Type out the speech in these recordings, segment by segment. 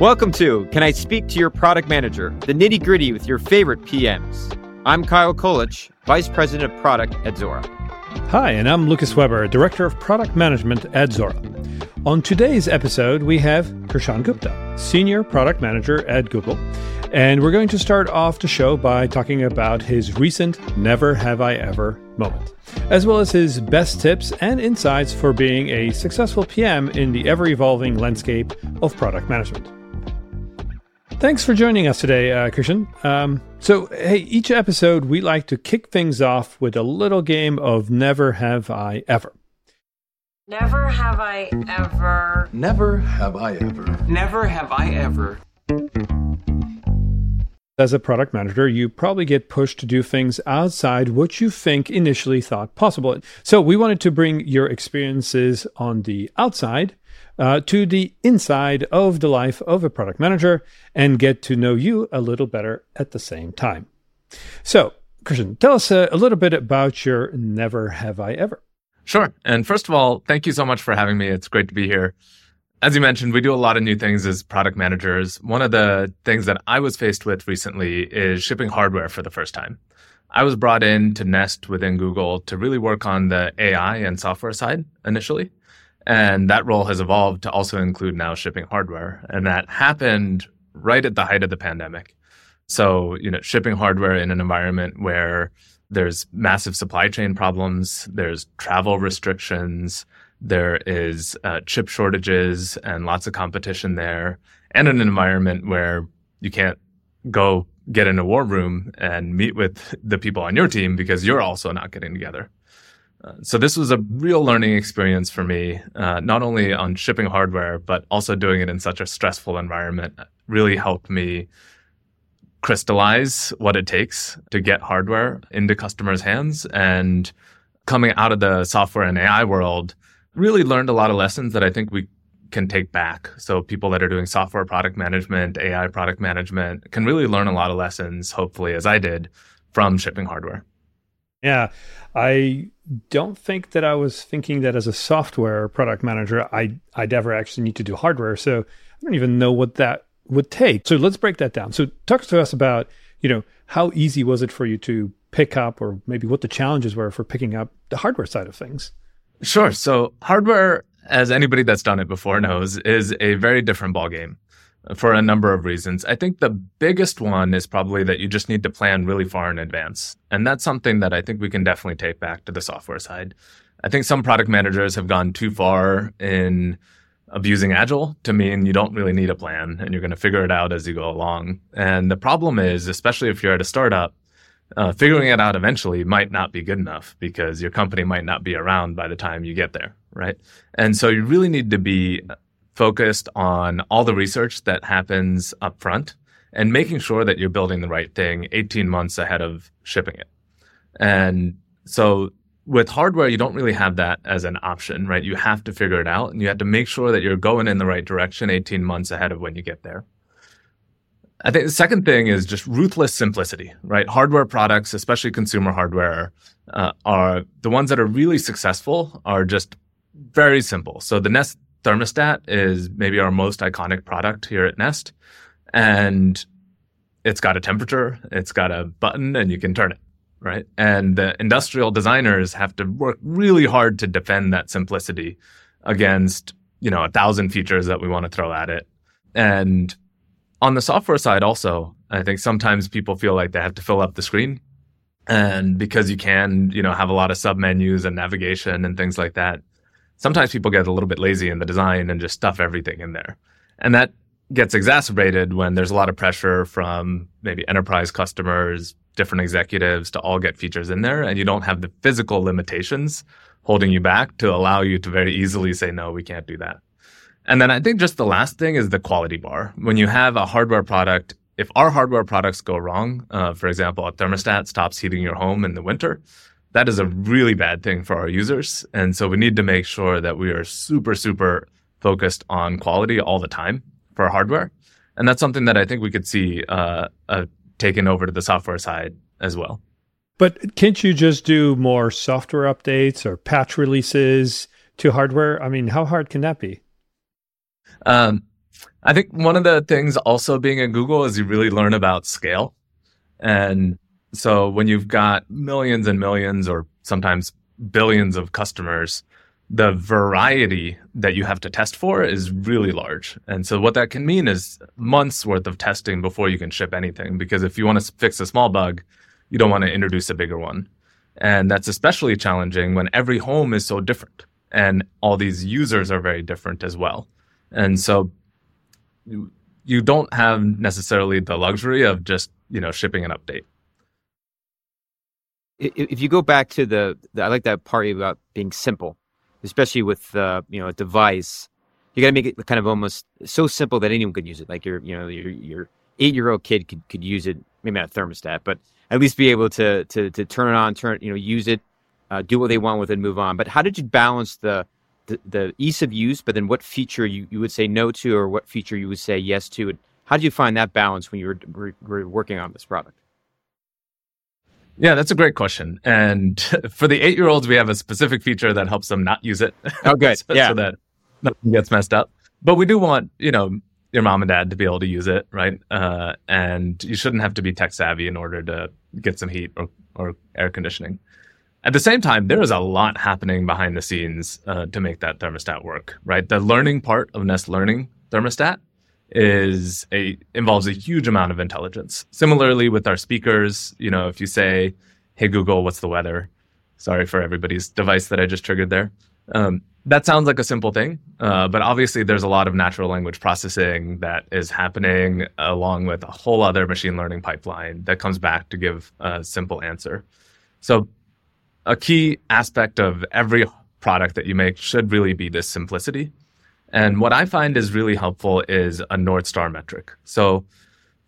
Welcome to Can I Speak to Your Product Manager, the nitty gritty with your favorite PMs. I'm Kyle Kolich, Vice President of Product at Zuora. Hi, and I'm Lukasz Weber, Director of Product Management at Zuora. On today's episode, we have Krishan Gupta, Senior Product Manager at Google. And we're going to start off the show by talking about his recent Never Have I Ever moment, as well as his best tips and insights for being a successful PM in the ever evolving landscape of product management. Thanks for joining us today, uh, Krishan. Um, so, hey, each episode we like to kick things off with a little game of Never Have I Ever. Never have I ever. Never have I ever. Never have I ever. As a product manager, you probably get pushed to do things outside what you think initially thought possible. So, we wanted to bring your experiences on the outside uh, to the inside of the life of a product manager and get to know you a little better at the same time. So, Krishan, tell us a, a little bit about your Never Have I Ever. Sure. And first of all, thank you so much for having me. It's great to be here. As you mentioned, we do a lot of new things as product managers. One of the things that I was faced with recently is shipping hardware for the first time. I was brought in to Nest within Google to really work on the AI and software side initially. And that role has evolved to also include now shipping hardware. And that happened right at the height of the pandemic. So, you know, shipping hardware in an environment where there's massive supply chain problems, there's travel restrictions, there is uh, chip shortages and lots of competition there, and an environment where you can't go get in a war room and meet with the people on your team because you're also not getting together. Uh, so this was a real learning experience for me, uh, not only on shipping hardware, but also doing it in such a stressful environment really helped me crystallize what it takes to get hardware into customers' hands. And coming out of the software and AI world, really learned a lot of lessons that I think we can take back. So people that are doing software product management, AI product management can really learn a lot of lessons, hopefully, as I did from shipping hardware. Yeah. I don't think that I was thinking that as a software product manager, I, I'd ever actually need to do hardware. So I don't even know what that would take. So let's break that down. So talk to us about, you know, how easy was it for you to pick up or maybe what the challenges were for picking up the hardware side of things? Sure. So hardware, as anybody that's done it before knows, is a very different ballgame for a number of reasons. I think the biggest one is probably that you just need to plan really far in advance. And that's something that I think we can definitely take back to the software side. I think some product managers have gone too far in abusing agile to mean you don't really need a plan and you're going to figure it out as you go along. And the problem is, especially if you're at a startup, uh, figuring it out eventually might not be good enough because your company might not be around by the time you get there, right? And so you really need to be focused on all the research that happens up front and making sure that you're building the right thing 18 months ahead of shipping it. And so with hardware, you don't really have that as an option, right? You have to figure it out and you have to make sure that you're going in the right direction 18 months ahead of when you get there. I think the second thing is just ruthless simplicity, right? Hardware products, especially consumer hardware, uh, are the ones that are really successful are just very simple. So the Nest thermostat is maybe our most iconic product here at Nest. And it's got a temperature, it's got a button, and you can turn it, right? And the industrial designers have to work really hard to defend that simplicity against, you know, a thousand features that we want to throw at it. And on the software side, also, I think sometimes people feel like they have to fill up the screen. And because you can, you know, have a lot of sub menus and navigation and things like that, sometimes people get a little bit lazy in the design and just stuff everything in there. And that gets exacerbated when there's a lot of pressure from maybe enterprise customers, different executives to all get features in there. And you don't have the physical limitations holding you back to allow you to very easily say, no, we can't do that. And then I think just the last thing is the quality bar. When you have a hardware product, if our hardware products go wrong, uh, for example, a thermostat stops heating your home in the winter, that is a really bad thing for our users. And so we need to make sure that we are super, super focused on quality all the time for hardware. And that's something that I think we could see uh, uh, taken over to the software side as well. But can't you just do more software updates or patch releases to hardware? I mean, how hard can that be? Um, I think one of the things also being at Google is you really learn about scale. And so when you've got millions and millions or sometimes billions of customers, the variety that you have to test for is really large. And so what that can mean is months worth of testing before you can ship anything. Because if you want to fix a small bug, you don't want to introduce a bigger one. And that's especially challenging when every home is so different and all these users are very different as well. And so you, don't have necessarily the luxury of just, you know, shipping an update. If you go back to the, the I like that part about being simple, especially with uh, you know a device. You got to make it kind of almost so simple that anyone could use it. Like your you know your your eight year old kid could could use it. Maybe not a thermostat, but at least be able to to to turn it on, turn you know use it, uh, do what they want with it, and move on. But how did you balance the the, the ease of use, but then what feature you, you would say no to, or what feature you would say yes to? How did you find that balance when you were, were, were working on this product? Yeah, that's a great question. And for the eight year olds, we have a specific feature that helps them not use it. Oh, good. so, yeah. so that nothing gets messed up. But we do want, you know, your mom and dad to be able to use it, right? Uh, and you shouldn't have to be tech savvy in order to get some heat or, or air conditioning. At the same time, there is a lot happening behind the scenes uh, to make that thermostat work, right? The learning part of Nest Learning thermostat is a involves a huge amount of intelligence. Similarly with our speakers, you know, if you say, "Hey Google, what's the weather?" Sorry for everybody's device that I just triggered there. Um, that sounds like a simple thing, uh, but obviously there's a lot of natural language processing that is happening along with a whole other machine learning pipeline that comes back to give a simple answer. So, a key aspect of every product that you make should really be this simplicity. And what I find is really helpful is a North Star metric. So,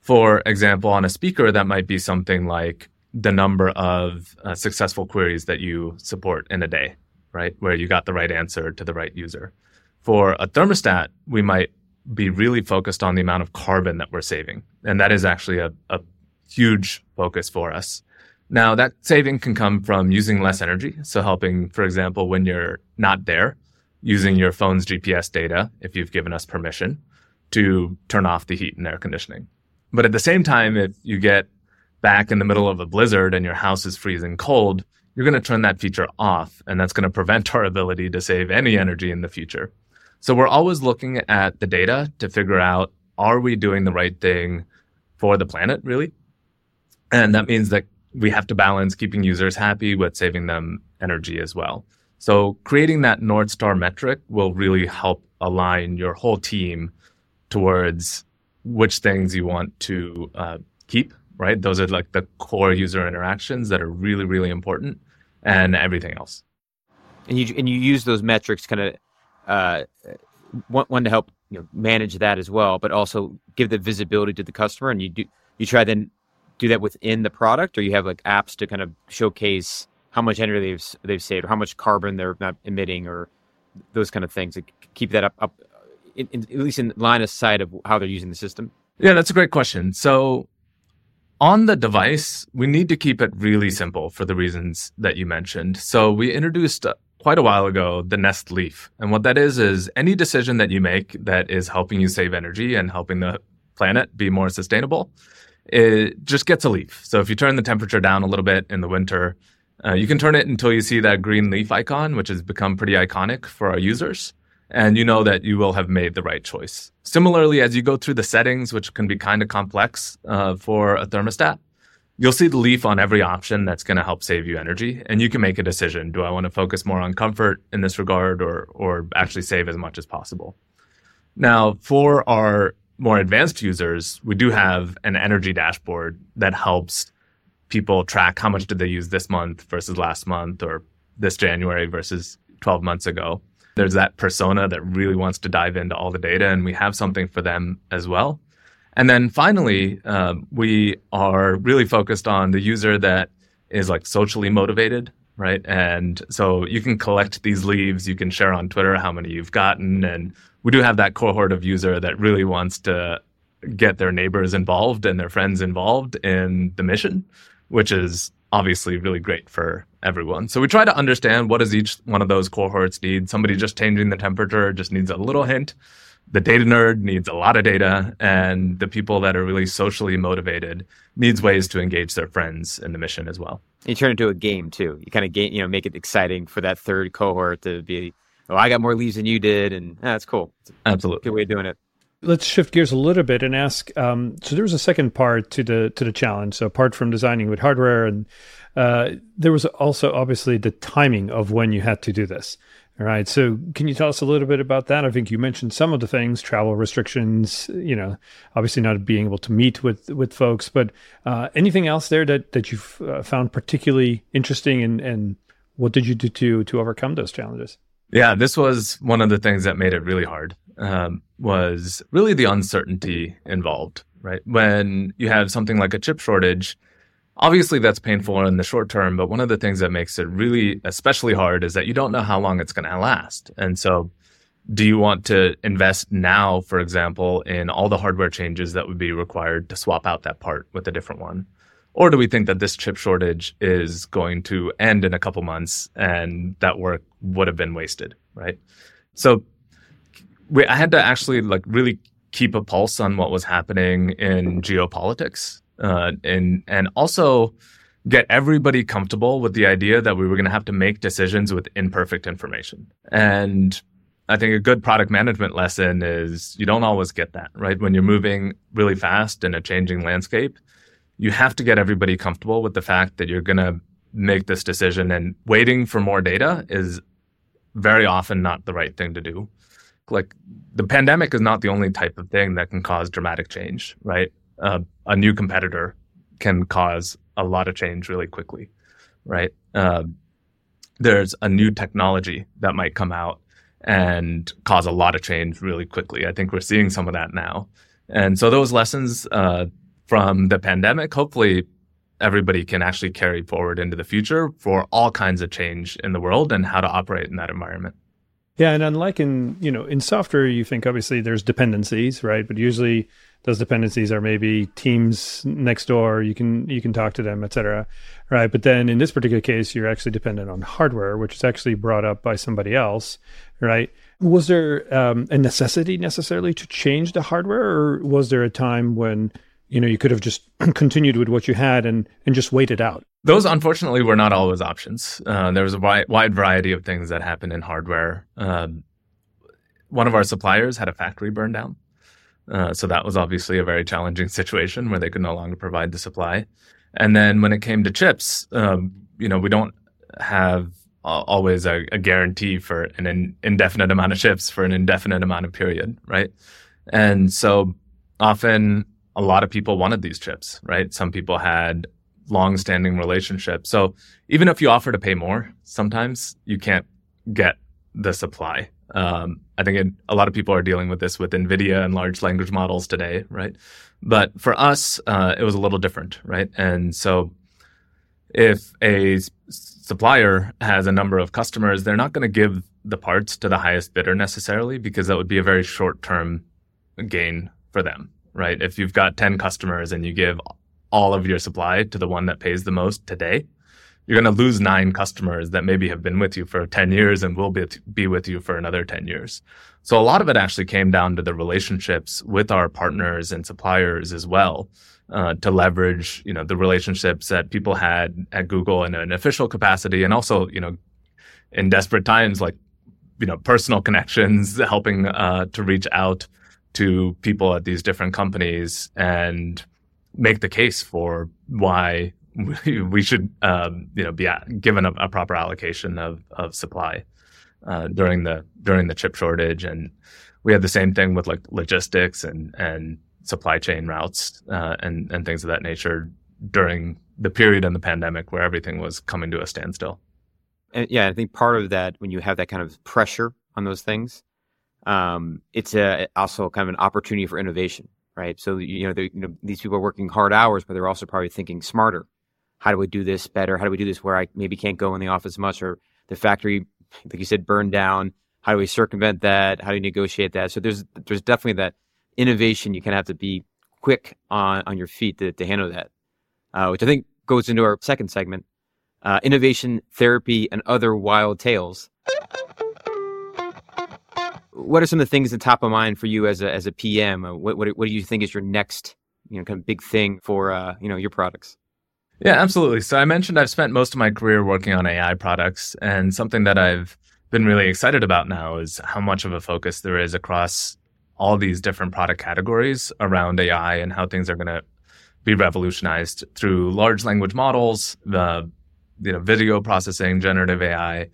for example, on a speaker, that might be something like the number of uh, successful queries that you support in a day, right? Where you got the right answer to the right user. For a thermostat, we might be really focused on the amount of carbon that we're saving. And that is actually a, a huge focus for us. Now, that saving can come from using less energy. So, helping, for example, when you're not there, using your phone's GPS data, if you've given us permission, to turn off the heat and air conditioning. But at the same time, if you get back in the middle of a blizzard and your house is freezing cold, you're going to turn that feature off, and that's going to prevent our ability to save any energy in the future. So we're always looking at the data to figure out are we doing the right thing for the planet, really? And that means that we have to balance keeping users happy with saving them energy as well. So creating that North Star metric will really help align your whole team towards which things you want to uh, keep, right? Those are like the core user interactions that are really, really important and everything else. And you, and you use those metrics kind of, uh, one, one to help you know, manage that as well, but also give the visibility to the customer. And you do, you try then do that within the product or you have like apps to kind of showcase how much energy they've they've saved, or how much carbon they're not emitting, or those kind of things. To keep that up, up in, in, at least in line of sight of how they're using the system. Yeah, that's a great question. So on the device, we need to keep it really simple for the reasons that you mentioned. So we introduced uh, quite a while ago the Nest Leaf. And what that is, is any decision that you make that is helping you save energy and helping the planet be more sustainable, it just gets a leaf. So if you turn the temperature down a little bit in the winter, uh, you can turn it until you see that green leaf icon, which has become pretty iconic for our users. And you know that you will have made the right choice. Similarly, as you go through the settings, which can be kind of complex uh, for a thermostat, you'll see the leaf on every option that's going to help save you energy. And you can make a decision. Do I want to focus more on comfort in this regard or, or actually save as much as possible? Now, for our more advanced users, we do have an energy dashboard that helps people track how much did they use this month versus last month or this January versus 12 months ago. There's that persona that really wants to dive into all the data, and we have something for them as well. And then finally, uh, we are really focused on the user that is like socially motivated, right? And so you can collect these leaves, you can share on Twitter how many you've gotten. And we do have that cohort of user that really wants to get their neighbors involved and their friends involved in the mission which is obviously really great for everyone. So we try to understand what does each one of those cohorts need. Somebody just changing the temperature just needs a little hint the data nerd needs a lot of data, and the people that are really socially motivated needs ways to engage their friends in the mission as well. You turn it into a game too. You kind of game, you know, make it exciting for that third cohort to be, oh, I got more leaves than you did, and ah, that's cool. Absolutely. good way of doing it. Let's shift gears a little bit and ask. Um, so there was a second part to the to the challenge. So apart from designing with hardware, and uh, there was also obviously the timing of when you had to do this. All right. So can you tell us a little bit about that? I think you mentioned some of the things, travel restrictions. You know, obviously not being able to meet with with folks, but uh, anything else there that that you've uh, found particularly interesting, and and what did you do to to overcome those challenges? Yeah, this was one of the things that made it really hard. Um, was really the uncertainty involved, right? When you have something like a chip shortage, obviously that's painful in the short term, but one of the things that makes it really especially hard is that you don't know how long it's going to last. And so, do you want to invest now, for example, in all the hardware changes that would be required to swap out that part with a different one? Or do we think that this chip shortage is going to end in a couple months and that work would have been wasted, right? So we, I had to actually like really keep a pulse on what was happening in geopolitics, uh, and and also get everybody comfortable with the idea that we were going to have to make decisions with imperfect information. And I think a good product management lesson is you don't always get that, right? When you're moving really fast in a changing landscape, you have to get everybody comfortable with the fact that you're going to make this decision and waiting for more data is very often not the right thing to do like the pandemic is not the only type of thing that can cause dramatic change, right? Uh, a new competitor can cause a lot of change really quickly, right? Uh, there's a new technology that might come out and cause a lot of change really quickly. I think we're seeing some of that now. And so those lessons uh, from the pandemic, hopefully everybody can actually carry forward into the future for all kinds of change in the world and how to operate in that environment. Yeah, and unlike in you know in software, you think obviously there's dependencies, right? But usually those dependencies are maybe teams next door. You can you can talk to them, etc. Right? But then in this particular case, you're actually dependent on hardware, which is actually brought up by somebody else, right? Was there um, a necessity necessarily to change the hardware, or was there a time when you know you could have just continued with what you had and and just waited out? Those, unfortunately, were not always options. Uh, there was a wide, wide, variety of things that happened in hardware. Um, one of our suppliers had a factory burn down. Uh, so that was obviously a very challenging situation where they could no longer provide the supply. And then when it came to chips, um, you know, we don't have always a, a, guarantee for an in, indefinite amount of chips for an indefinite amount of period, right? And so often a lot of people wanted these chips, right? Some people had long-standing relationship. So even if you offer to pay more, sometimes you can't get the supply. Um, I think it, a lot of people are dealing with this with NVIDIA and large language models today, right? But for us, uh, it was a little different, right? And so if a supplier has a number of customers, they're not going to give the parts to the highest bidder necessarily because that would be a very short-term gain for them, right? If you've got 10 customers and you give all of your supply to the one that pays the most today, you're going to lose nine customers that maybe have been with you for 10 years and will be, be with you for another 10 years. So a lot of it actually came down to the relationships with our partners and suppliers as well. Uh, to leverage, you know, the relationships that people had at Google in an official capacity, and also, you know, in desperate times, like, you know, personal connections, helping uh, to reach out to people at these different companies and make the case for why we should um, you know be given a, a, proper allocation of of supply uh, during the during the chip shortage and we had the same thing with like logistics and and supply chain routes uh, and and things of that nature during the period in the pandemic where everything was coming to a standstill. And yeah, I think part of that when you have that kind of pressure on those things, um, it's a, also kind of an opportunity for innovation right? So you know, you know, these people are working hard hours, but they're also probably thinking smarter. How do we do this better? How do we do this where I maybe can't go in the office much, or the factory, like you said, burned down? How do we circumvent that? How do we negotiate that? So there's there's definitely that innovation. You kind of have to be quick on on your feet to, to handle that, uh, which I think goes into our second segment: uh, innovation, therapy, and other wild tales. What are some of the things that top of mind for you as a as a PM? Uh, what what, what do you think is your next you know kind of big thing for uh, you know your products? Yeah, absolutely. So I mentioned I've spent most of my career working on AI products, and something that I've been really excited about now is how much of a focus there is across all these different product categories around AI and how things are going to be revolutionized through large language models, the you know video processing, generative AI.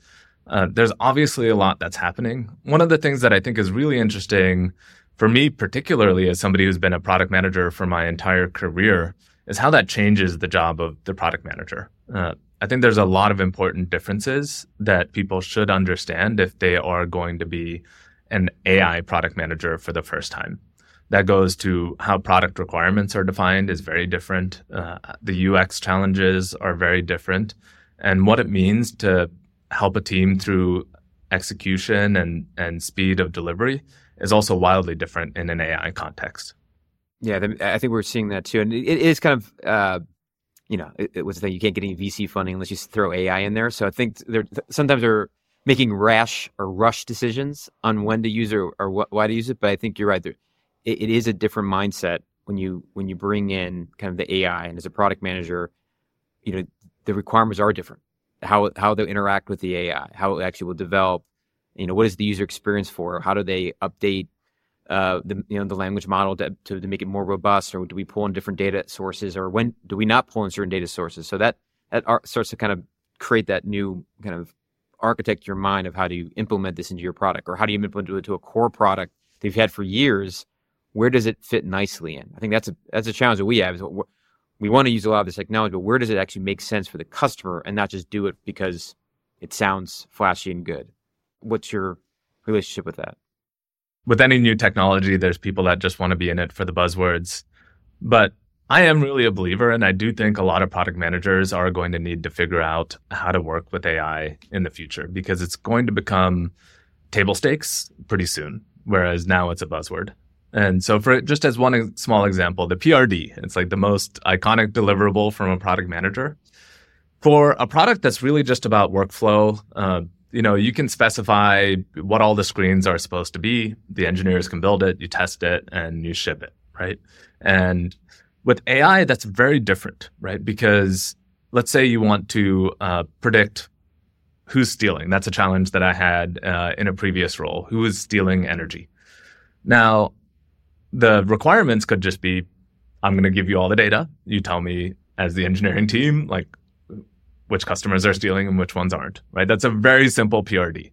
Uh, there's obviously a lot that's happening. One of the things that I think is really interesting for me, particularly as somebody who's been a product manager for my entire career, is how that changes the job of the product manager. Uh, I think there's a lot of important differences that people should understand if they are going to be an AI product manager for the first time. That goes to how product requirements are defined is very different. Uh, the UX challenges are very different, and what it means to help a team through execution and and speed of delivery is also wildly different in an AI context. Yeah, I think we're seeing that too, and it is kind of. Uh, you know, it, it was the thing you can't get any VC funding unless you throw AI in there. So I think there sometimes they're making rash or rush decisions on when to use or, or why to use it. But I think you're right. It, it is a different mindset when you when you bring in kind of the AI and as a product manager, you know, the requirements are different. How how they interact with the AI, how it actually will develop. You know, what is the user experience for? How do they update uh, the you know the language model to, to, to make it more robust, or do we pull in different data sources, or when do we not pull in certain data sources? So that that starts to kind of create that new kind of architect your mind of how do you implement this into your product, or how do you implement it to a core product that you've had for years where does it fit nicely in? I think that's a that's a challenge that we have. Is we want to use a lot of this technology, but where does it actually make sense for the customer and not just do it because it sounds flashy and good? What's your relationship with that? With any new technology, there's people that just want to be in it for the buzzwords. But I am really a believer, and I do think a lot of product managers are going to need to figure out how to work with AI in the future because it's going to become table stakes pretty soon, whereas now it's a buzzword. And so, for just as one small example, the PRD, it's like the most iconic deliverable from a product manager. For a product that's really just about workflow, uh, you know, you can specify what all the screens are supposed to be. The engineers can build it, you test it, and you ship it, right? And with AI, that's very different, right? Because let's say you want to uh, predict who's stealing. That's a challenge that I had uh, in a previous role. Who is stealing energy? Now, the requirements could just be I'm going to give you all the data. You tell me as the engineering team, like which customers are stealing and which ones aren't, right? That's a very simple PRD.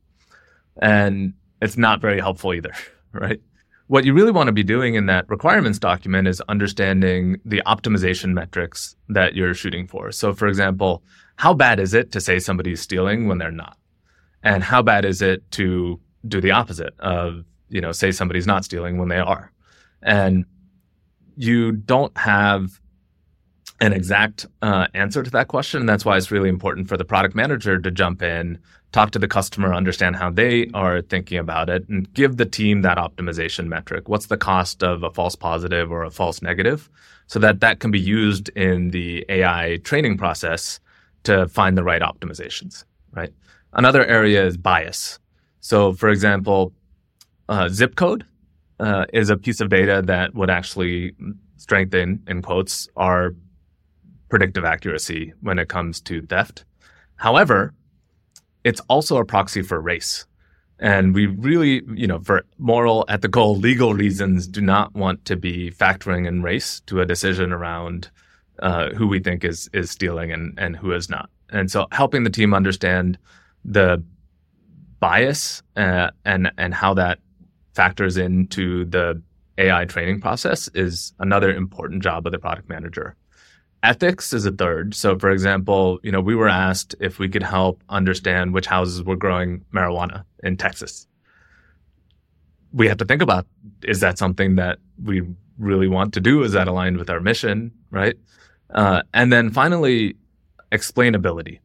And it's not very helpful either, right? What you really want to be doing in that requirements document is understanding the optimization metrics that you're shooting for. So, for example, how bad is it to say somebody's stealing when they're not? And how bad is it to do the opposite of, you know, say somebody's not stealing when they are? And you don't have an exact uh, answer to that question. And that's why it's really important for the product manager to jump in, talk to the customer, understand how they are thinking about it, and give the team that optimization metric. What's the cost of a false positive or a false negative? So that that can be used in the AI training process to find the right optimizations, right? Another area is bias. So, for example, uh, zip code uh, is a piece of data that would actually strengthen, in quotes, our predictive accuracy when it comes to theft. However, it's also a proxy for race. And we really, you know, for moral, ethical, legal reasons, do not want to be factoring in race to a decision around uh, who we think is is stealing and and who is not. And so, helping the team understand the bias uh, and and how that factors into the AI training process is another important job of the product manager. Ethics is a third. So, for example, you know, we were asked if we could help understand which houses were growing marijuana in Texas. We have to think about is that something that we really want to do? Is that aligned with our mission, right? Uh, and then finally, explainability.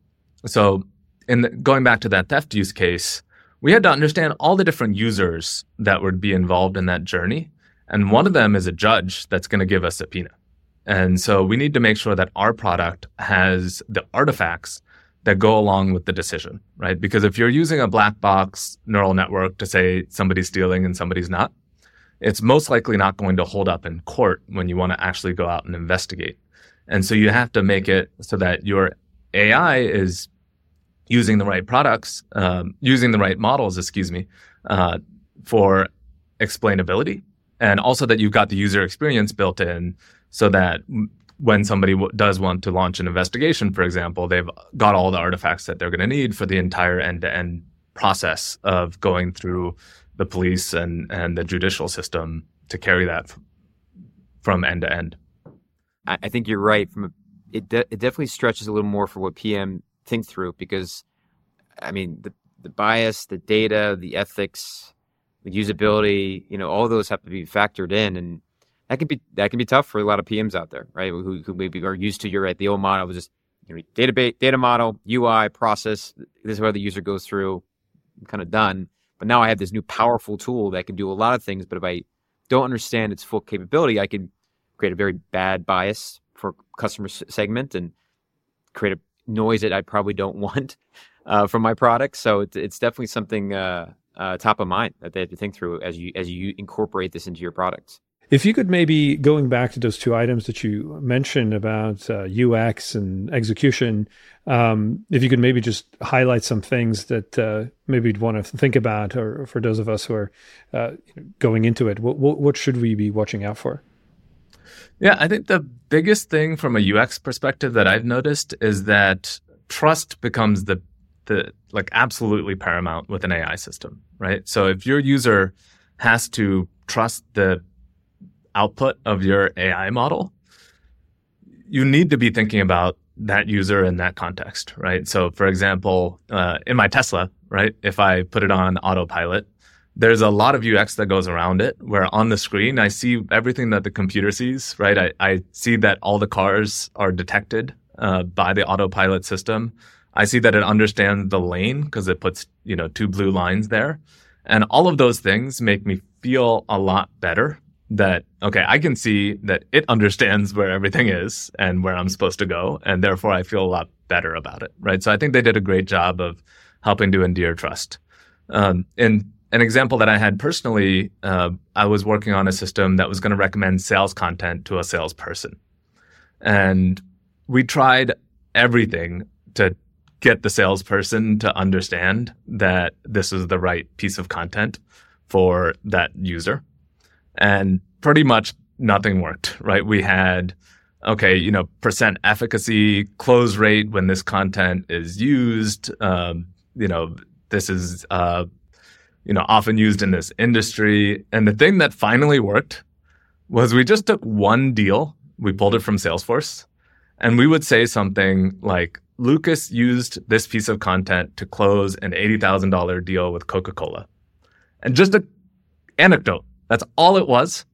So, in the, going back to that theft use case, we had to understand all the different users that would be involved in that journey. And one of them is a judge that's going to give us a subpoena. And so we need to make sure that our product has the artifacts that go along with the decision, right? Because if you're using a black box neural network to say somebody's stealing and somebody's not, it's most likely not going to hold up in court when you want to actually go out and investigate. And so you have to make it so that your AI is using the right products, um, using the right models, excuse me, uh, for explainability. And also that you've got the user experience built in so that when somebody w- does want to launch an investigation, for example, they've got all the artifacts that they're going to need for the entire end to end process of going through the police and, and the judicial system to carry that f- from end to end. I, I think you're right. From a, it, de- it definitely stretches a little more for what PM think through because, I mean, the the bias, the data, the ethics, the usability, you know, all those have to be factored in, and that can be that can be tough for a lot of PMs out there, right? Who, who maybe are used to your right. The old model was just you know, database, data model, UI, process. This is where the user goes through, I'm kind of done. But now I have this new powerful tool that can do a lot of things. But if I don't understand its full capability, I can create a very bad bias for customer segment and create a noise that I probably don't want uh, from my product. So it's, it's definitely something uh, uh, top of mind that they have to think through as you as you incorporate this into your products. If you could maybe going back to those two items that you mentioned about uh, UX and execution, um, if you could maybe just highlight some things that uh, maybe you'd want to think about, or for those of us who are uh, going into it, what, what should we be watching out for? Yeah, I think the biggest thing from a UX perspective that I've noticed is that trust becomes the the like absolutely paramount with an AI system, right? So if your user has to trust the output of your AI model, you need to be thinking about that user in that context, right? So, for example, uh, in my Tesla, right, if I put it on autopilot, there's a lot of UX that goes around it where on the screen I see everything that the computer sees, right? I, I see that all the cars are detected uh, by the autopilot system. I see that it understands the lane because it puts, you know, two blue lines there. And all of those things make me feel a lot better that okay i can see that it understands where everything is and where i'm supposed to go and therefore i feel a lot better about it right so i think they did a great job of helping to endear trust um, and an example that i had personally uh, i was working on a system that was going to recommend sales content to a salesperson and we tried everything to get the salesperson to understand that this is the right piece of content for that user and pretty much nothing worked, right? We had, okay, you know, percent efficacy, close rate when this content is used. Um, you know, this is, uh, you know, often used in this industry. And the thing that finally worked was we just took one deal, we pulled it from Salesforce, and we would say something like, Lucas used this piece of content to close an $80,000 deal with Coca Cola. And just an anecdote that's all it was.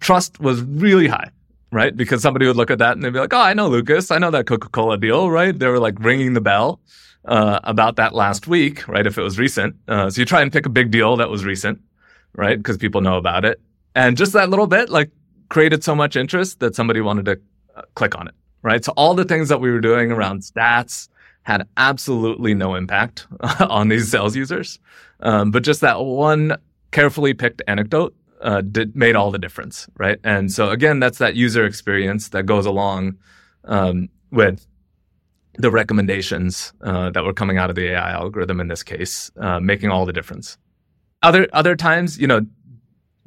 Trust was really high, right? Because somebody would look at that and they'd be like, oh, I know Lucas. I know that Coca Cola deal, right? They were like ringing the bell uh, about that last week, right? If it was recent. Uh, so you try and pick a big deal that was recent, right? Because people know about it. And just that little bit, like, created so much interest that somebody wanted to uh, click on it, right? So all the things that we were doing around stats had absolutely no impact on these sales users. Um, but just that one carefully picked anecdote uh, did, made all the difference, right? And so again, that's that user experience that goes along um, with the recommendations uh, that were coming out of the AI algorithm in this case, uh, making all the difference. Other other times, you know,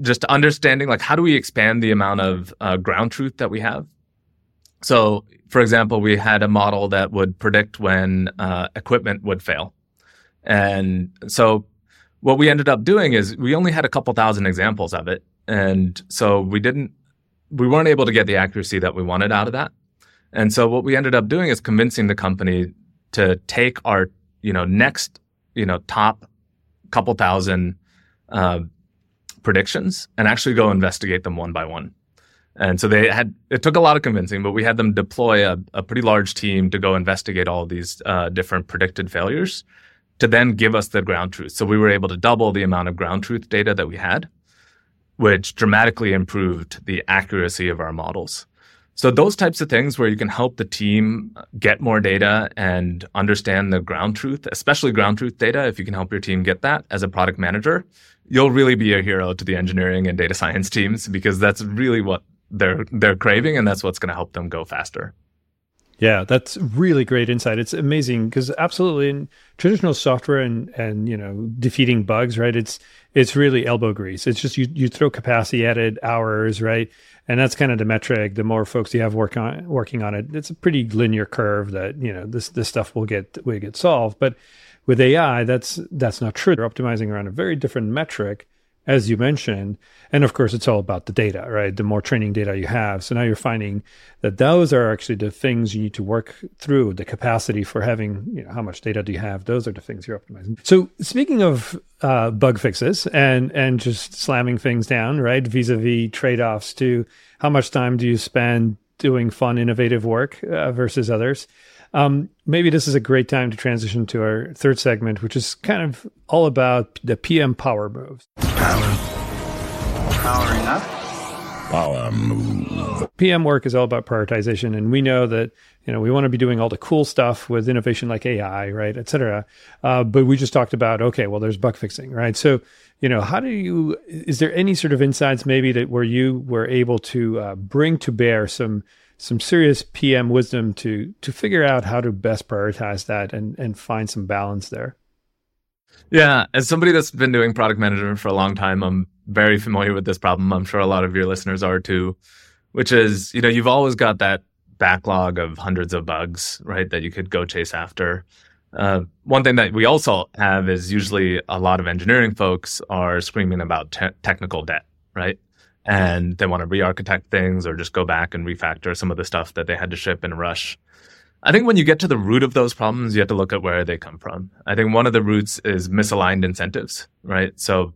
just understanding like how do we expand the amount of uh, ground truth that we have. So, for example, we had a model that would predict when uh, equipment would fail, and so what we ended up doing is we only had a couple thousand examples of it. And so we didn't, we weren't able to get the accuracy that we wanted out of that. And so what we ended up doing is convincing the company to take our, you know, next, you know, top couple thousand uh, predictions and actually go investigate them one by one. And so they had, it took a lot of convincing, but we had them deploy a, a pretty large team to go investigate all these uh, different predicted failures to then give us the ground truth. So we were able to double the amount of ground truth data that we had, which dramatically improved the accuracy of our models. So those types of things where you can help the team get more data and understand the ground truth, especially ground truth data, if you can help your team get that as a product manager, you'll really be a hero to the engineering and data science teams because that's really what they're they're craving and that's what's going to help them go faster. Yeah, that's really great insight. It's amazing because absolutely in traditional software and and you know defeating bugs, right? It's it's really elbow grease. It's just you you throw capacity at it, hours, right? And that's kind of the metric. The more folks you have work on working on it, it's a pretty linear curve that you know this this stuff will get will get solved. But with AI, that's that's not true. They're optimizing around a very different metric as you mentioned. And of course, it's all about the data, right? The more training data you have. So now you're finding that those are actually the things you need to work through the capacity for having, you know, how much data do you have? Those are the things you're optimizing. So speaking of uh, bug fixes and, and just slamming things down, right? Vis a vis trade offs to how much time do you spend doing fun, innovative work uh, versus others? Um, maybe this is a great time to transition to our third segment, which is kind of all about the PM power moves. Power. Powering up. Power move. PM work is all about prioritization, and we know that you know we want to be doing all the cool stuff with innovation like AI, right, et cetera. Uh, but we just talked about okay, well, there's bug fixing, right? So you know, how do you? Is there any sort of insights maybe that where you were able to uh, bring to bear some some serious PM wisdom to to figure out how to best prioritize that and and find some balance there. Yeah, as somebody that's been doing product management for a long time, I'm very familiar with this problem. I'm sure a lot of your listeners are too, which is, you know, you've always got that backlog of hundreds of bugs, right, that you could go chase after. Uh, one thing that we also have is usually a lot of engineering folks are screaming about te- technical debt, right? and they want to re-architect things or just go back and refactor some of the stuff that they had to ship in a rush. I think when you get to the root of those problems, you have to look at where they come from. I think one of the roots is misaligned incentives, right? So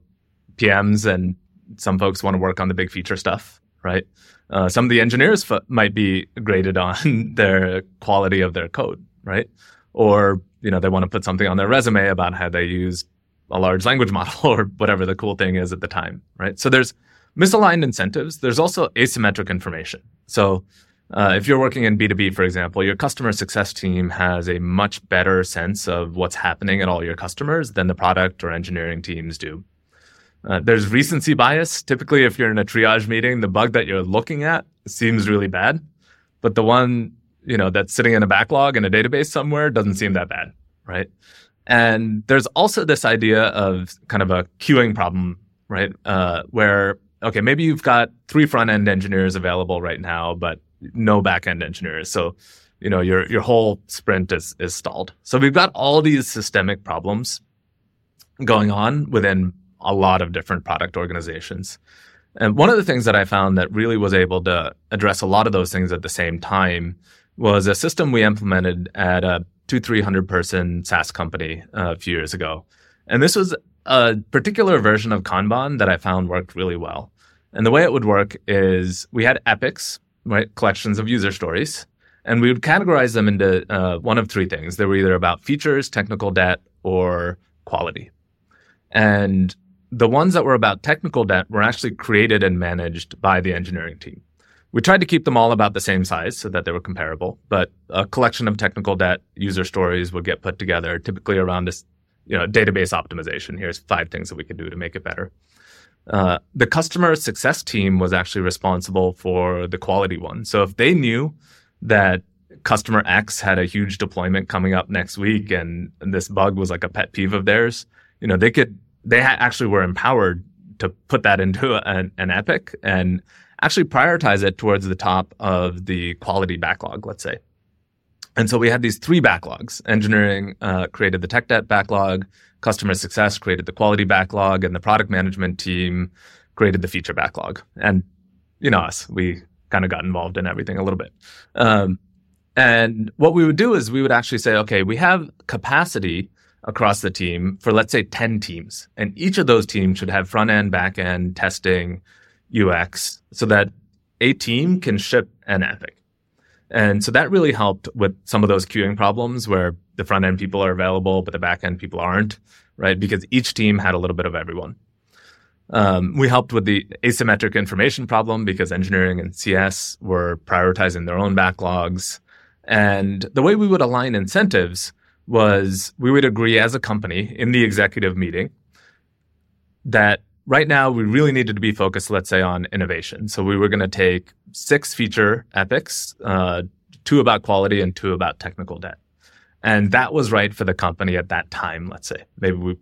PMs and some folks want to work on the big feature stuff, right? Uh, some of the engineers f- might be graded on their quality of their code, right? Or you know they want to put something on their resume about how they use a large language model or whatever the cool thing is at the time, right? So there's misaligned incentives, there's also asymmetric information. So uh, if you're working in B2B, for example, your customer success team has a much better sense of what's happening at all your customers than the product or engineering teams do. Uh, there's recency bias. Typically, if you're in a triage meeting, the bug that you're looking at seems really bad, but the one you know that's sitting in a backlog in a database somewhere doesn't seem that bad, right? And there's also this idea of kind of a queuing problem, right? Uh, where okay, maybe you've got three front end engineers available right now, but no back end engineers. So, you know, your your whole sprint is is stalled. So we've got all these systemic problems going on within a lot of different product organizations. And one of the things that I found that really was able to address a lot of those things at the same time was a system we implemented at a two, 300 person SaaS company uh, a few years ago. And this was a particular version of Kanban that I found worked really well. And the way it would work is we had epics, right, collections of user stories, and we would categorize them into uh, one of three things. They were either about features, technical debt, or quality. And the ones that were about technical debt were actually created and managed by the engineering team. We tried to keep them all about the same size so that they were comparable, but a collection of technical debt user stories would get put together, typically around this you know, database optimization. Here's five things that we could do to make it better. Uh, the customer success team was actually responsible for the quality one. So if they knew that customer X had a huge deployment coming up next week and, this bug was like a pet peeve of theirs, you know, they could, they actually were empowered to put that into an, an epic and actually prioritize it towards the top of the quality backlog, let's say. And so we had these three backlogs. Engineering uh, created the tech debt backlog, customer success created the quality backlog, and the product management team created the feature backlog. And you know us, we kind of got involved in everything a little bit. Um, and what we would do is we would actually say, okay, we have capacity across the team for let's say 10 teams, and each of those teams should have front end, back end, testing, UX, so that a team can ship an epic. And so that really helped with some of those queuing problems where the front end people are available, but the back end people aren't, right? Because each team had a little bit of everyone. Um, we helped with the asymmetric information problem because engineering and CS were prioritizing their own backlogs. And the way we would align incentives was we would agree as a company in the executive meeting that right now we really needed to be focused, let's say, on innovation. So we were going to take six feature epics, uh, two about quality and two about technical debt. And that was right for the company at that time, let's say. Maybe we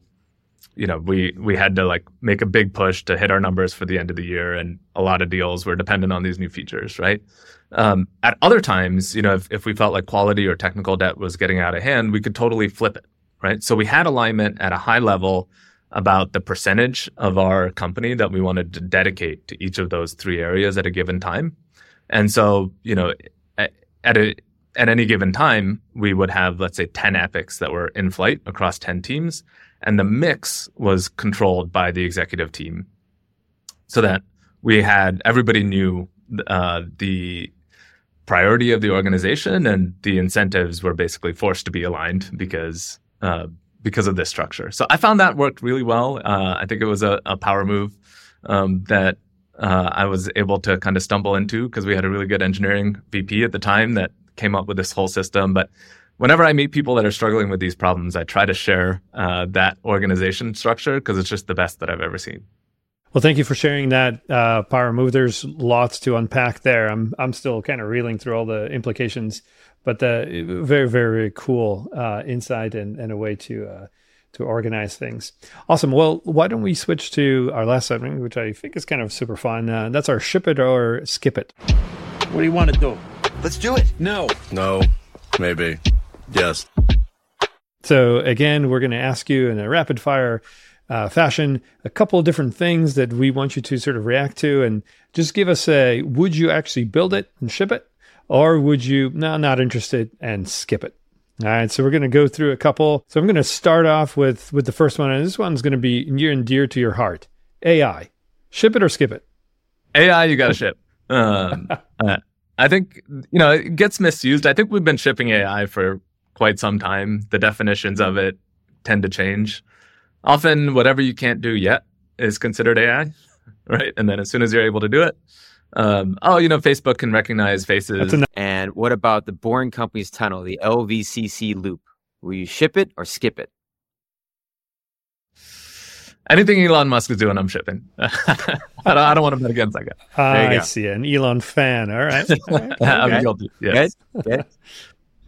you know, we we had to like make a big push to hit our numbers for the end of the year, and a lot of deals were dependent on these new features, right? Um, at other times, you know, if, if we felt like quality or technical debt was getting out of hand, we could totally flip it, right? So we had alignment at a high level about the percentage of our company that we wanted to dedicate to each of those three areas at a given time, and so you know, at, a at any given time, we would have, let's say, 10 epics that were in flight across 10 teams and the mix was controlled by the executive team. So that we had everybody knew uh, the priority of the organization and the incentives were basically forced to be aligned because uh, because of this structure. So I found that worked really well. Uh, I think it was a, a power move um, that uh, I was able to kind of stumble into because we had a really good engineering VP at the time that came up with this whole system. But whenever I meet people that are struggling with these problems, I try to share uh, that organization structure because it's just the best that I've ever seen. Well, thank you for sharing that uh, power move. There's lots to unpack there. I'm I'm still kind of reeling through all the implications, but the very very cool uh, insight and, and a way to uh, to organize things. Awesome. Well, why don't we switch to our last segment, which I think is kind of super fun. Uh, that's our ship it or skip it. What do you want to do? Let's do it. No. No. Maybe. Yes. So again, we're going to ask you in a rapid fire uh, fashion a couple of different things that we want you to sort of react to, and just give us a: Would you actually build it and ship it, or would you no, not interested and skip it? All right, so we're going to go through a couple. So I'm going to start off with with the first one, and this one's going to be near and dear to your heart. AI, ship it or skip it? AI, you got to ship. Um, uh, I think you know it gets misused. I think we've been shipping AI for quite some time. The definitions of it tend to change. Often, whatever you can't do yet is considered AI, right? And then as soon as you're able to do it, um, oh, you know, Facebook can recognize faces. and what about the Boring Company's tunnel, the LVCC loop? Will you ship it or skip it? Anything Elon Musk is doing, I'm shipping. I, don't, I don't want to bet against that guy. I see an Elon fan. All right, All right. I'm guilty. Yes. Good. Good.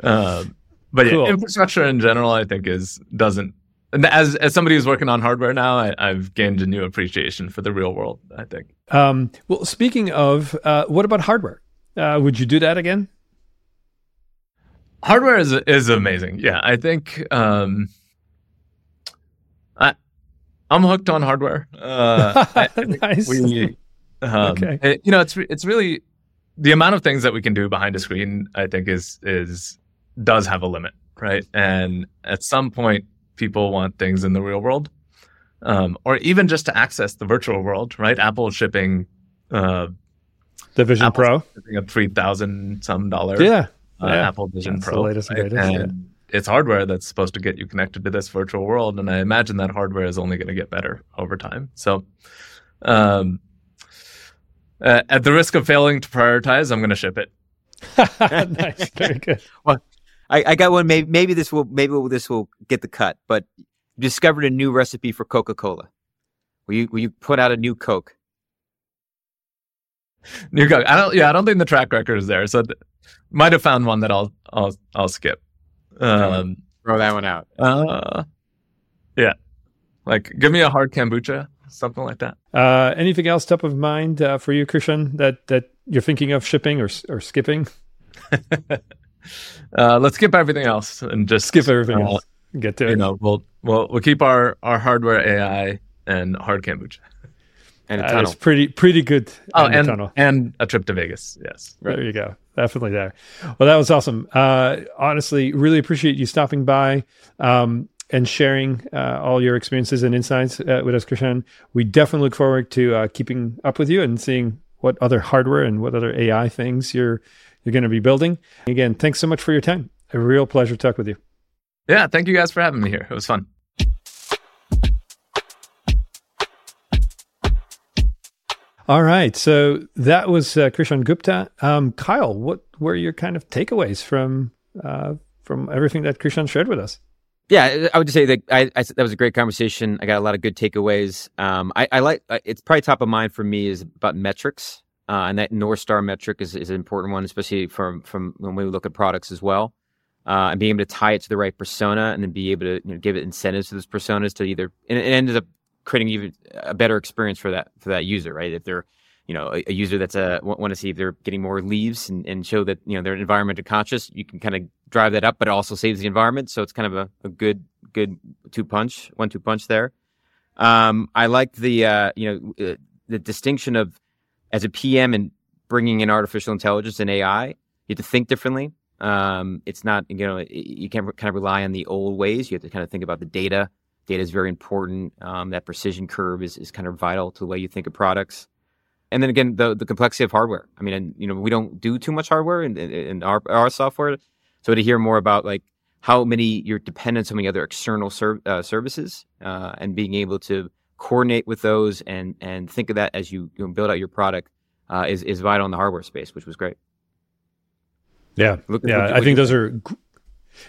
Um, but Cool. yeah, infrastructure in general, I think is doesn't. And as as somebody who's working on hardware now, I, I've gained a new appreciation for the real world. I think. Um, well, speaking of, uh, what about hardware? Uh, would you do that again? hardware is is amazing. Yeah, I think um, I I'm hooked on hardware. Uh, I, I Nice. We, um, Okay. it- you know, it's it's really the amount of things that we can do behind a screen. I think is is does have a limit, right? And at some point, people want things in the real world, um, or even just to access the virtual world, right? Apple shipping. Uh, The Vision Apple's Pro. shipping a three thousand some dollar Yeah. uh, Yeah. Apple Vision That's the Pro. latest and right? greatest, yeah. It's hardware that's supposed to get you connected to this virtual world, and I imagine that hardware is only going to get better over time. So, um, uh, at the risk of failing to prioritize, I'm going to ship it. nice. Very good. I, I got one. Maybe, maybe this will maybe this will get the cut. But you discovered a new recipe for Coca Cola. Will you will you put out a new Coke? New Coke. I don't. Yeah, I don't think the track record is there. So, th- might have found one that I'll I'll I'll skip. Um, Throw that one out. uh, yeah, like give me a hard kombucha, something like that. Uh, anything else top of mind uh, for you, Krishan, that that you're thinking of shipping or or skipping? Uh, let's skip everything else and just Skip everything uh, else. Get to you it. know, we'll we'll we'll keep our our hardware AI and hard kombucha. And a That tunnel. is pretty pretty good. Oh, and tunnel. and a trip to Vegas. Yes. There you go. Definitely there. Well, that was awesome. Uh, honestly, really appreciate you stopping by um, and sharing uh, all your experiences and insights uh, with us, Krishan. We definitely look forward to uh, keeping up with you and seeing what other hardware and what other AI things you're you're going to be building. Again, thanks so much for your time. A real pleasure to talk with you. Yeah. Thank you guys for having me here. It was fun. All right. So that was uh, Krishan Gupta. Um, Kyle, what were your kind of takeaways from uh, from everything that Krishan shared with us? Yeah, I would just say that I, I, that was a great conversation. I got a lot of good takeaways. Um, I, I, like uh, it's probably top of mind for me is about metrics, uh, and that North Star metric is, is an important one, especially from from when we look at products as well, uh, and being able to tie it to the right persona, and then be able to you know, give it incentives to those personas to either and it ended up creating even a better experience for that for that user, right? If they're you know a, a user that's a want to see if they're getting more leaves and, and show that you know they're environmentally conscious, you can kind of drive that up, but it also saves the environment. So it's kind of a, a good good two punch, one two punch there. Um, I like the uh, you know uh, the distinction of as a PM and bringing in artificial intelligence and AI, you have to think differently. Um, it's not you know you can't kind of rely on the old ways. You have to kind of think about the data Data is very important. Um, that precision curve is, is kind of vital to the way you think of products. And then again, the the complexity of hardware. I mean, and, you know, we don't do too much hardware in, in, in our our software. So to hear more about like how many you're dependent on so many other external ser- uh, services uh, and being able to coordinate with those and and think of that as you, you know, build out your product uh, is is vital in the hardware space, which was great. Yeah, look, yeah. Look, I think those are,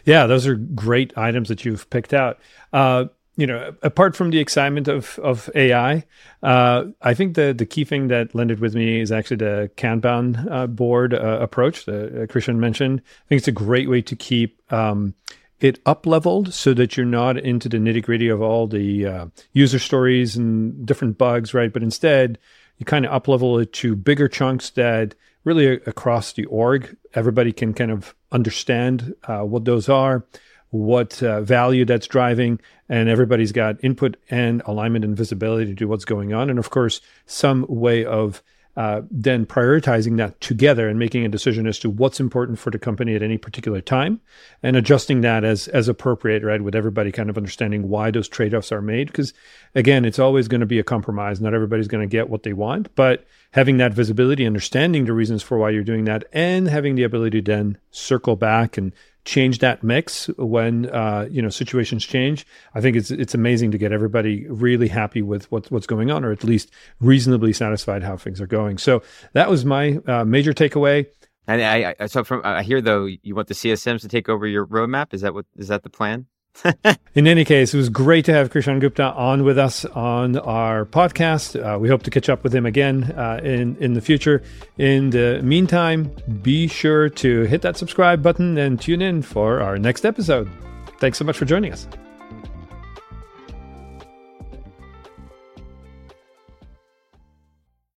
yeah, those are great items that you've picked out. Uh, you know, apart from the excitement of of AI, uh, I think the the key thing that landed with me is actually the Kanban uh, board uh, approach that Krishan mentioned. I think it's a great way to keep um, it up leveled so that you're not into the nitty gritty of all the uh, user stories and different bugs, right? But instead, you kind of up level it to bigger chunks that really across the org, everybody can kind of understand uh, what those are what uh, value that's driving, and everybody's got input and alignment and visibility to what's going on. And of course, some way of uh, then prioritizing that together and making a decision as to what's important for the company at any particular time and adjusting that as as appropriate right with everybody kind of understanding why those trade-offs are made. Because again it's always going to be a compromise. Not everybody's going to get what they want but having that visibility understanding the reasons for why you're doing that and having the ability to then circle back and change that mix when uh, you know situations change. I think it's it's amazing to get everybody really happy with what's what's going on, or at least reasonably satisfied how things are going. So that was my uh, major takeaway. And I, I so from I hear though you want the CSMs to take over your roadmap. Is that what is that the plan? in any case, it was great to have Krishan Gupta on with us on our podcast. Uh, we hope to catch up with him again uh, in in the future. In the meantime, be sure to hit that subscribe button and tune in for our next episode. Thanks so much for joining us.